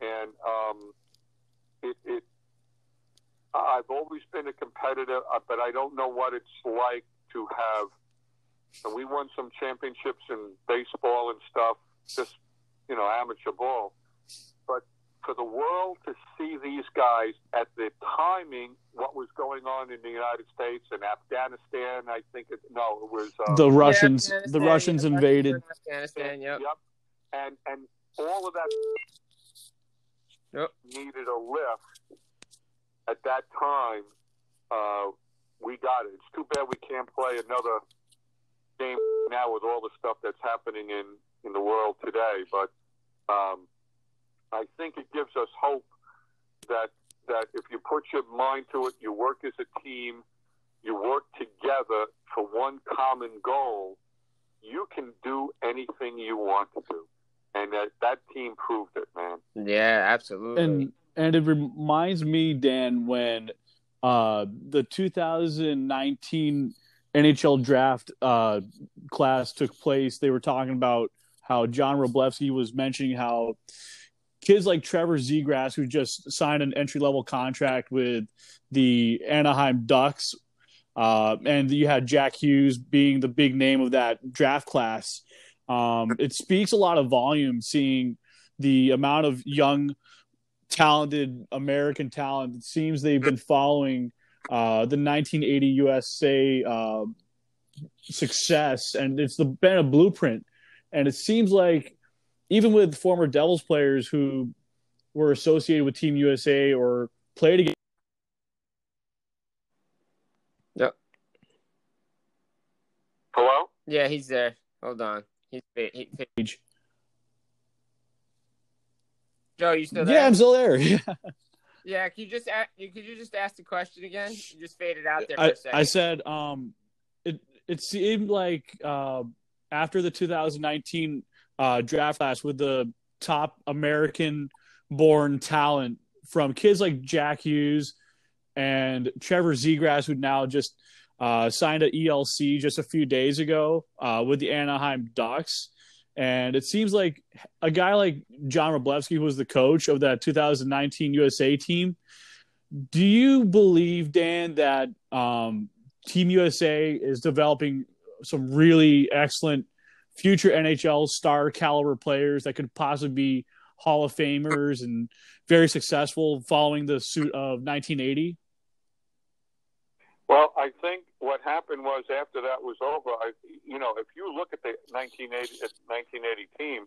And um, it, it, I've always been a competitor, uh, but I don't know what it's like to have. And we won some championships in baseball and stuff. Just you know, amateur ball. But for the world to see these guys at the timing, what was going on in the United States and Afghanistan, I think it, no, it was um, the Russians. Yeah, the Russians yeah, invaded Afghanistan. Yep. yep. And and all of that yep. needed a lift at that time. Uh, we got it. It's too bad we can't play another game now with all the stuff that's happening in in the world today. But um, I think it gives us hope that that if you put your mind to it, you work as a team, you work together for one common goal, you can do anything you want to do. And that, that team proved it, man. Yeah, absolutely. And and it reminds me, Dan, when uh, the 2019 NHL draft uh, class took place, they were talking about how John Wroblewski was mentioning how kids like Trevor Zegras, who just signed an entry level contract with the Anaheim Ducks, uh, and you had Jack Hughes being the big name of that draft class. Um, it speaks a lot of volume seeing the amount of young, talented American talent. It seems they've been following uh, the 1980 USA uh, success, and it's the, been a blueprint and it seems like even with former Devils players who were associated with Team USA or played against. Yep. Hello? Yeah, he's there. Hold on. He's he, he, Joe, you still there? Yeah, I'm still there. Yeah. Yeah, can you just ask, could you just ask the question again? You just faded out there I, I, said um it it seemed like uh, after the 2019 uh, draft class with the top American born talent from kids like Jack Hughes and Trevor Zegras, who now just uh, signed an ELC just a few days ago uh, with the Anaheim Ducks. And it seems like a guy like John Wroblewski, who was the coach of that 2019 USA team, do you believe, Dan, that um, Team USA is developing some really excellent future NHL star caliber players that could possibly be Hall of Famers and very successful following the suit of 1980? Well, I think what happened was after that was over, I, you know, if you look at the 1980, 1980 team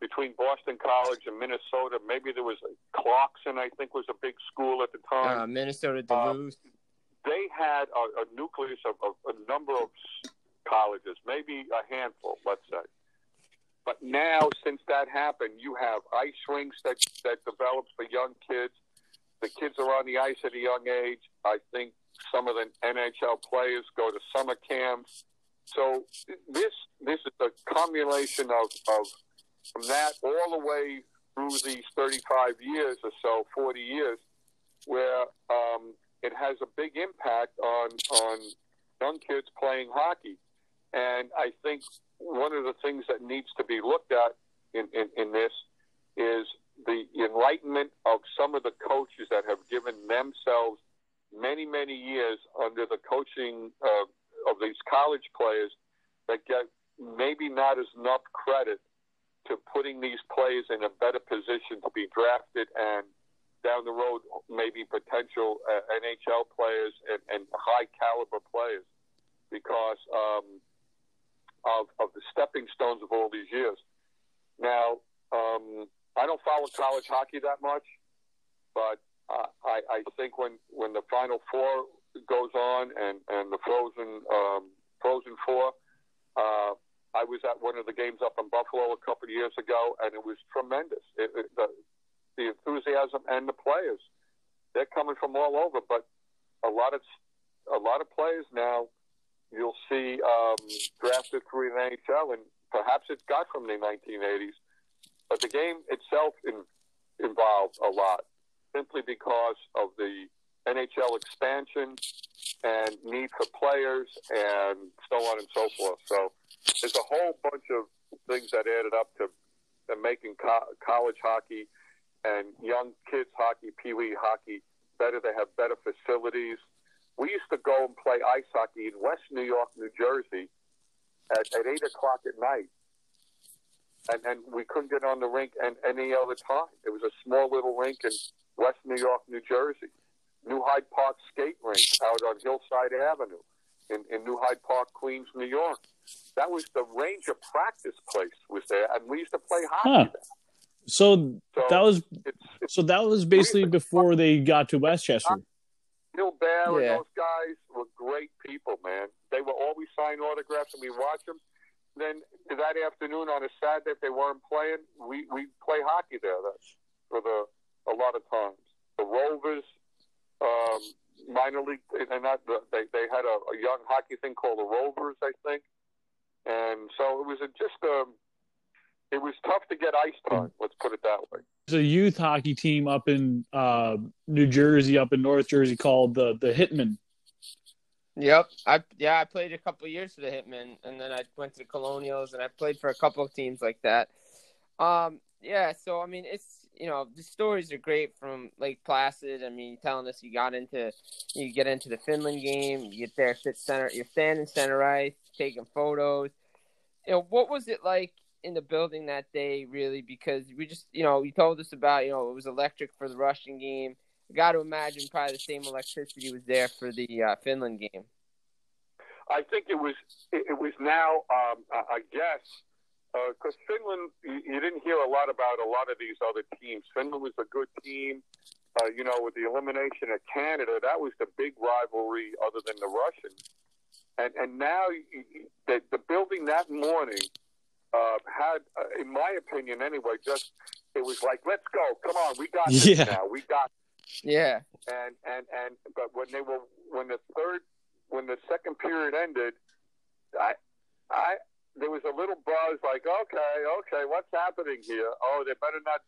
between Boston College and Minnesota, maybe there was Clarkson, I think was a big school at the time. Uh, Minnesota Uh, Duluth. they had a, a nucleus of, of a number of colleges, maybe a handful, let's say. But now, since that happened, you have ice rinks that that develops for young kids. The kids are on the ice at a young age. I think some of the NHL players go to summer camps. So this this is a combination of, of from that all the way through these 35 years or so, 40 years, where um, it has a big impact on on young kids playing hockey. And I think one of the things that needs to be looked at in, in, in this is the enlightenment of some of the coaches that have given themselves many, many years under the coaching uh, of these college players that get maybe not as enough credit to putting these players in a better position to be drafted and down the road maybe potential uh, NHL players and, and high caliber players because um, of, of the stepping stones of all these years. Now, um, I don't follow college hockey that much, but uh, I, I think when, when the Final Four goes on and, and the Frozen um, Frozen Four, uh, I was at one of the games up in Buffalo a couple of years ago, and it was tremendous. It, it, the, the enthusiasm and the players, they're coming from all over, but a lot of a lot of players now you'll see um, drafted through the NHL, and perhaps it's got from the 1980s. But the game itself in, involved a lot, simply because of the NHL expansion and need for players and so on and so forth. So there's a whole bunch of things that added up to, to making co- college hockey and young kids hockey, pee wee hockey better. They have better facilities. We used to go and play ice hockey in West New York, New Jersey at, at 8 o'clock at night. And, and we couldn't get on the rink and any other time. It was a small little rink in West New York, New Jersey. New Hyde Park skate rink out on Hillside Avenue in, in New Hyde Park, Queens, New York. That was the Ranger practice place was there, and we used to play hockey Huh. there. So So that was it's, it's so that was basically before they got to Westchester. Bill Bear Yeah. and those guys were great people, man. They were always sign autographs, and we watch them. Then that afternoon on a Saturday, if they weren't playing, we we play hockey there. That's for the a lot of times. The Rovers, um, minor league, and not the, they they had a, a young hockey thing called the Rovers, I think. And so it was a, just a. It was tough to get ice time. Let's put it that way. There's a youth hockey team up in uh, New Jersey, up in North Jersey, called the the Hitmen. Yep. I yeah, I played a couple of years for the Hitmen, and then I went to the Colonials, and I played for a couple of teams like that. Um, yeah. So I mean, it's you know the stories are great from Lake Placid. I mean, you're telling us you got into you get into the Finland game, you get there, sit center, you're standing center ice, taking photos. You know, what was it like in the building that day, really? Because we just you know you told us about you know it was electric for the Russian game. I got to imagine probably the same electricity was there for the uh, Finland game. I think it was it, was now um, I guess because Finland you, didn't hear a lot about a lot of these other teams. Finland was a good team. Uh, you know, with the elimination of Canada, that was the big rivalry other than the Russians. And and now the, the building that morning uh, had, uh, in my opinion, anyway, just it was like, let's go, come on, we got this Yeah. now, we got Yeah. and and and but when they were when the third when the second period ended, I I there was a little buzz like okay okay what's happening here oh they better not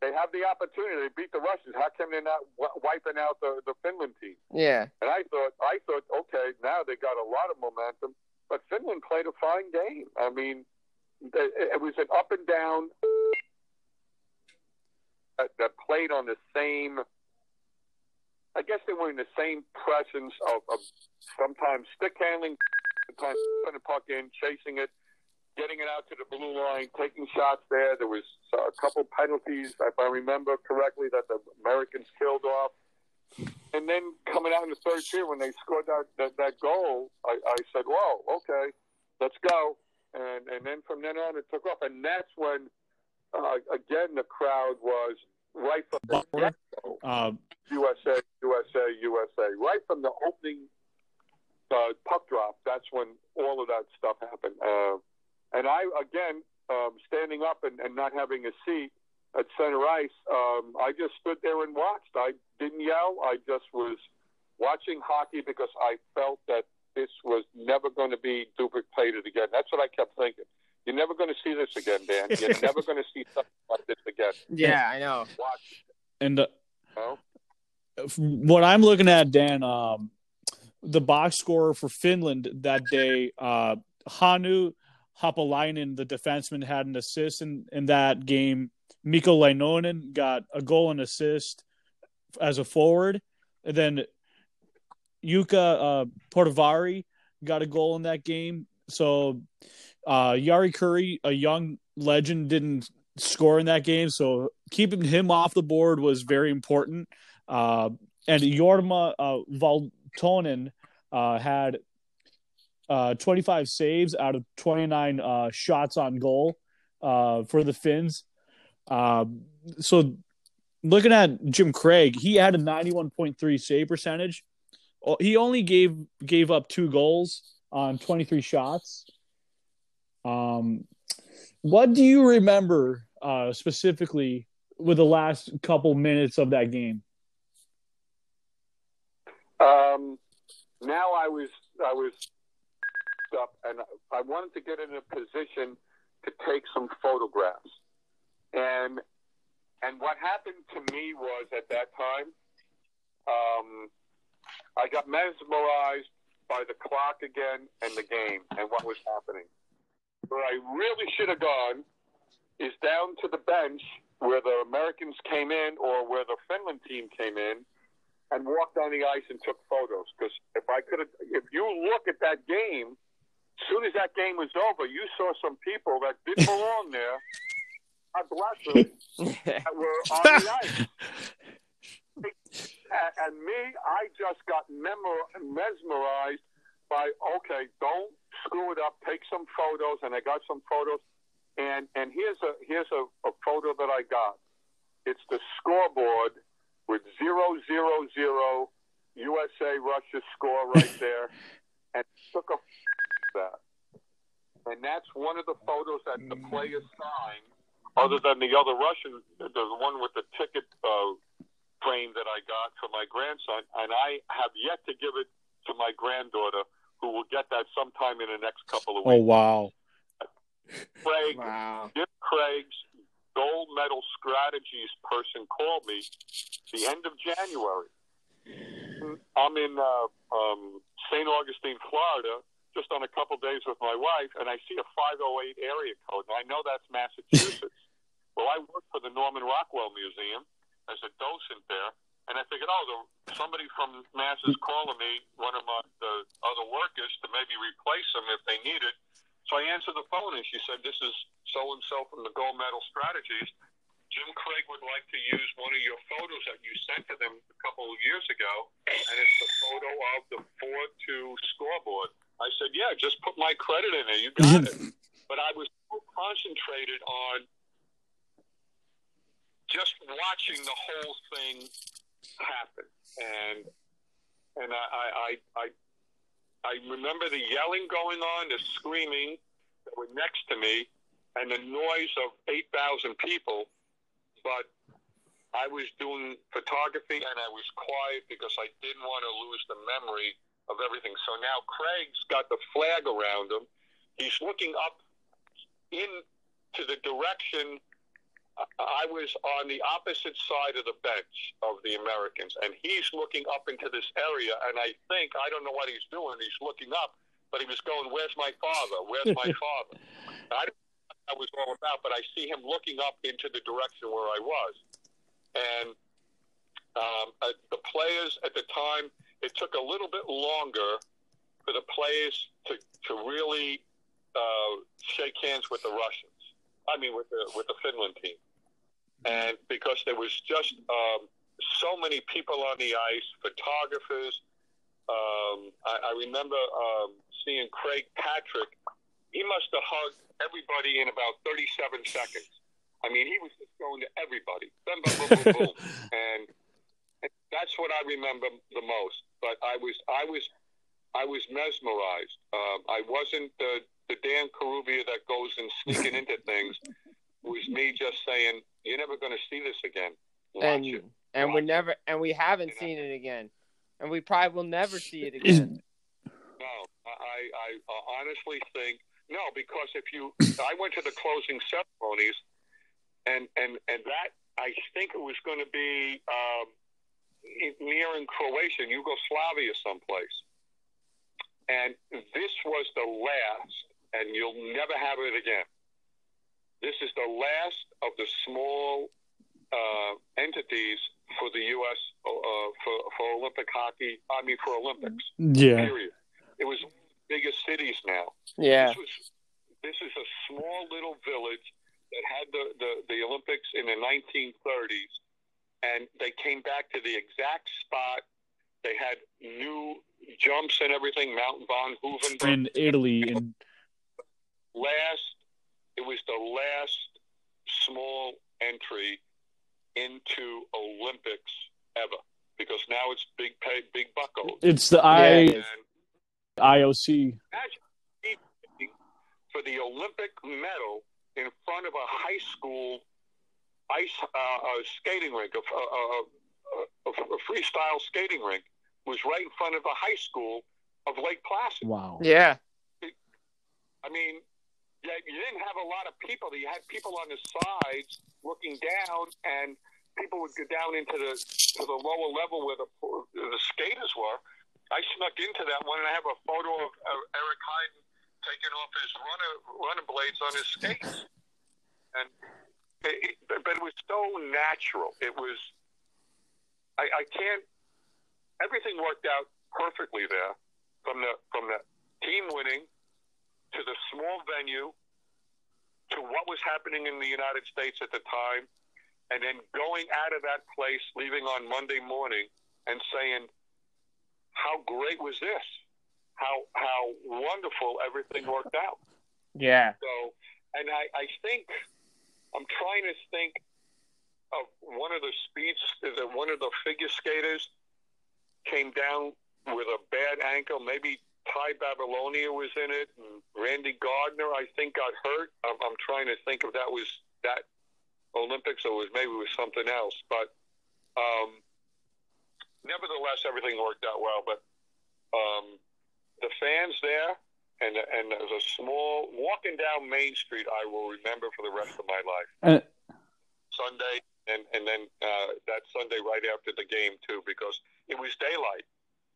they have the opportunity. They beat the Russians. How come they're not w- wiping out the, the Finland team? Yeah. And I thought, I thought, okay, now they got a lot of momentum. But Finland played a fine game. I mean, it, was an up and down uh, that, that played on the same. I guess they were in the same presence of, of sometimes stick handling, sometimes putting the puck in, chasing it, getting it out to the blue line, taking shots there. There was uh, a couple penalties, if I remember correctly, that the Americans killed off. And then coming out in the third period when they scored that that, that goal, I, I said, "Whoa, okay, let's go." And and then from then on, it took off, and that's when uh, again the crowd was right from the get-go. Uh, USA, USA, USA. Right from the opening uh, puck drop, that's when all of that stuff happened. Uh, and I, again, um, standing up and, and not having a seat at center ice, um, I just stood there and watched. I didn't yell. I just was watching hockey because I felt that this was never going to be duplicated again. That's what I kept thinking. You're never going to see this again, Dan. You're never going to see something like this again. Yeah, I know. Watch, and uh, you know? what I'm looking at, Dan, um, the box score for Finland that day, uh, Hannu Haapalainen, the defenseman, had an assist in, in that game. Mikko Leinonen got a goal and assist as a forward. And then Jukka uh, Portavari got a goal in that game. So uh, Jari Kurri, a young legend, didn't score in that game. So keeping him off the board was very important. Uh, and Jorma uh, Valtonen uh, had uh, 25 saves out of 29 uh, shots on goal uh, for the Finns. Uh, so looking at Jim Craig, he had a 91.3 save percentage. He only gave gave up two goals on 23 shots. Um, what do you remember uh, specifically with the last couple minutes of that game? Um, now I was I was up and I wanted to get in a position to take some photographs. And and what happened to me was at that time, um, I got mesmerized by the clock again and the game and what was happening. Where I really should have gone is down to the bench where the Americans came in or where the Finland team came in and walked on the ice and took photos. Because if I could have, if you look at that game, as soon as that game was over, you saw some people that didn't belong there. God bless them. that were on the ice. And, me, I just got memor- mesmerized by okay, don't screw it up. Take some photos, and I got some photos. And and here's a here's a, a photo that I got. It's the scoreboard with zero zero zero USA Russia score right there, and took a that. And that's one of the photos that the players signed, other than the other Russian, the one with the ticket uh, frame that I got for my grandson. And I have yet to give it to my granddaughter, who will get that sometime in the next couple of weeks. Oh wow! Craig, Wow. Jim Craig's gold medal strategies person called me the end of January. I'm in uh, um, St. Augustine, Florida, just on a couple days with my wife, and I see a 508 area code, and I know that's Massachusetts. well, I work for the Norman Rockwell Museum as a docent there, and I figured, oh, the, somebody from Mass is calling me, one of my the other workers, to maybe replace them if they need it. So I answered the phone, and she said, "This is so and so from the Gold Medal Strategies. Jim Craig would like to use one of your photos that you sent to them a couple of years ago, and it's the photo of the four-two scoreboard." I said, "Yeah, just put my credit in there. You got it." But I was so concentrated on just watching the whole thing happen, and and I I I, I remember the yelling going on, the screaming that were next to me, and the noise of 8,000 people. But I was doing photography and I was quiet because I didn't want to lose the memory of everything. So now Craig's got the flag around him. He's looking up in to the direction I was on the opposite side of the bench of the Americans, and he's looking up into this area, and I think I don't know what he's doing. He's looking up, but he was going, "Where's my father? Where's my father?" I don't know what that was all about, but I see him looking up into the direction where I was, and um, uh, the players at the time. It took a little bit longer for the players to to really uh, shake hands with the Russians. I mean, with the with the Finland team, and because there was just um, so many people on the ice, photographers. Um, I, I remember um, seeing Craig Patrick. He must have hugged everybody in about 37 seconds. I mean, he was just going to everybody. Boom, boom, boom, boom, and that's what I remember the most. But I was, I was, I was mesmerized. Um, I wasn't the the Dan Carubia that goes and sneaking into things. It was me just saying, "You're never going to see this again." Watch and it. and we Watch it. never and we haven't seen it again, and we probably will never see it again. No, I, I, I honestly think no, because if you, I went to the closing ceremonies, and and and that I think it was going to be um, near in Croatia, Yugoslavia, someplace, and this was the last, and you'll never have it again. This is the last of the small uh, entities for the U.S. Uh, for for Olympic hockey. I mean, for Olympics. Yeah. Period. It was one of the biggest cities now. Yeah, This was this is a small little village that had the, the, the Olympics in the 1930s, and they came back to the exact spot. They had new jumps and everything. Mount Von Hooven. In Italy, and last, it was the last small entry into Olympics ever because now it's big pay, big buckos. it's the Yeah, I it is. And IOC. imagine for the Olympic medal in front of a high school ice uh, uh, skating rink, a, a, a, a freestyle skating rink, was right in front of a high school of Lake Placid. Wow. yeah, I mean, yeah, you didn't have a lot of people. You had people on the sides looking down, and people would go down into the to the lower level where the the skaters were. I snuck into that one, and I have a photo of uh, Eric Heiden taking off his runner runner blades on his skates, and it, it, but it was so natural. It was. I, I can't. Everything worked out perfectly there, from the from the team winning to the small venue, to what was happening in the United States at the time, and then going out of that place, leaving on Monday morning, and saying, "How great was this? How how wonderful everything worked out." yeah, So, and I, I think I'm trying to think of one of the speeds, the one of the figure skaters came down with a bad ankle. Maybe Tai Babilonia was in it, and Randy Gardner, I think, got hurt. I'm, I'm trying to think if that was that Olympics or was maybe it was something else. But um, nevertheless, everything worked out well. But um, the fans there and and there's a small walking down Main Street I will remember for the rest of my life. Uh, Sunday and and then uh, that Sunday right after the game too because it was daylight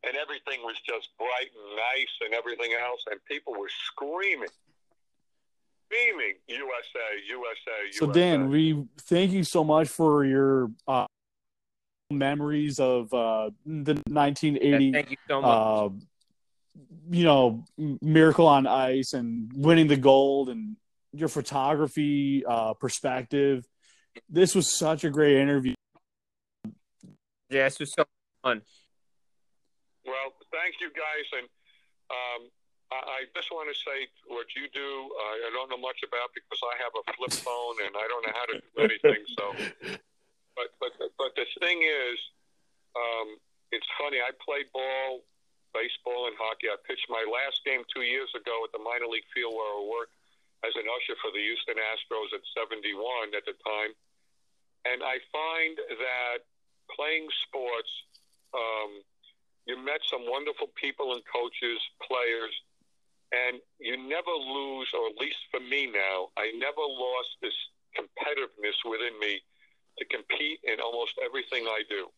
and everything was just bright and nice and everything else and people were screaming, screaming USA, USA, So USA. Dan, we thank you so much for your uh, memories of uh, the 1980. thank you so much. uh, you know, Miracle on Ice and winning the gold and your photography uh, perspective. This was such a great interview. yeah, this was so fun. Well, thank you guys, and um, I, I just want to say what you do. Uh, I don't know much about because I have a flip phone and I don't know how to do anything. So, but but but the thing is, um, it's funny. I play ball, baseball, and hockey. I pitched my last game two years ago at the minor league field where I worked as an usher for the Houston Astros at 71 at the time, and I find that playing sports. Um, you met some wonderful people and coaches, players, and you never lose, or at least for me now, I never lost this competitiveness within me to compete in almost everything I do.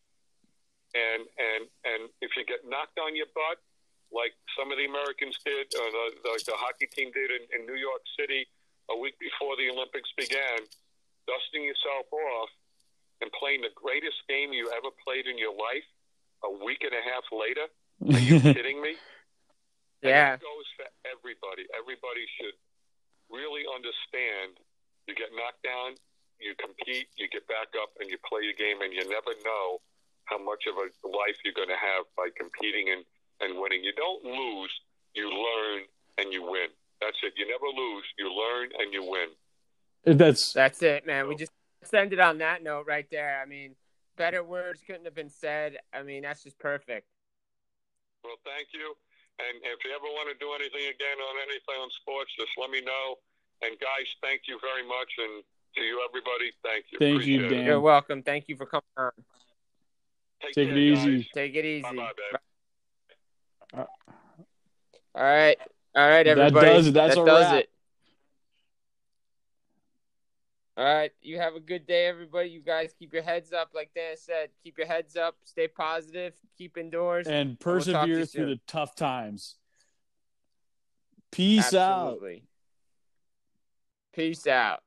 And and and if you get knocked on your butt, like some of the Americans did, or the, the, the hockey team did in, in New York City a week before the Olympics began, dusting yourself off and playing the greatest game you ever played in your life a week and a half later. Are you kidding me? And Yeah. that goes for everybody. Everybody should really understand. You get knocked down, you compete, you get back up, and you play your game, and you never know how much of a life you're going to have by competing and, and winning. You don't lose, you learn, and you win. That's it. You never lose, you learn, and you win. That's That's it, man. We just let's end it on that note right there. I mean, better words couldn't have been said. I mean, that's just perfect. Well, thank you. And if you ever want to do anything again on anything on sports, just let me know. And guys, thank you very much. And to you, everybody, thank you. Thank you, Appreciate it. Dan. You're welcome. Thank you for coming on. Take, Take care, it easy. guys. Take it easy. Bye-bye, babe. All right. All right, That does it. That's that a does wrap. it. All right. You have a good day, everybody. You guys keep your heads up, like Dan said. Keep your heads up. Stay positive. Keep indoors. and we'll persevere through the tough times. Peace out. Absolutely. Peace out.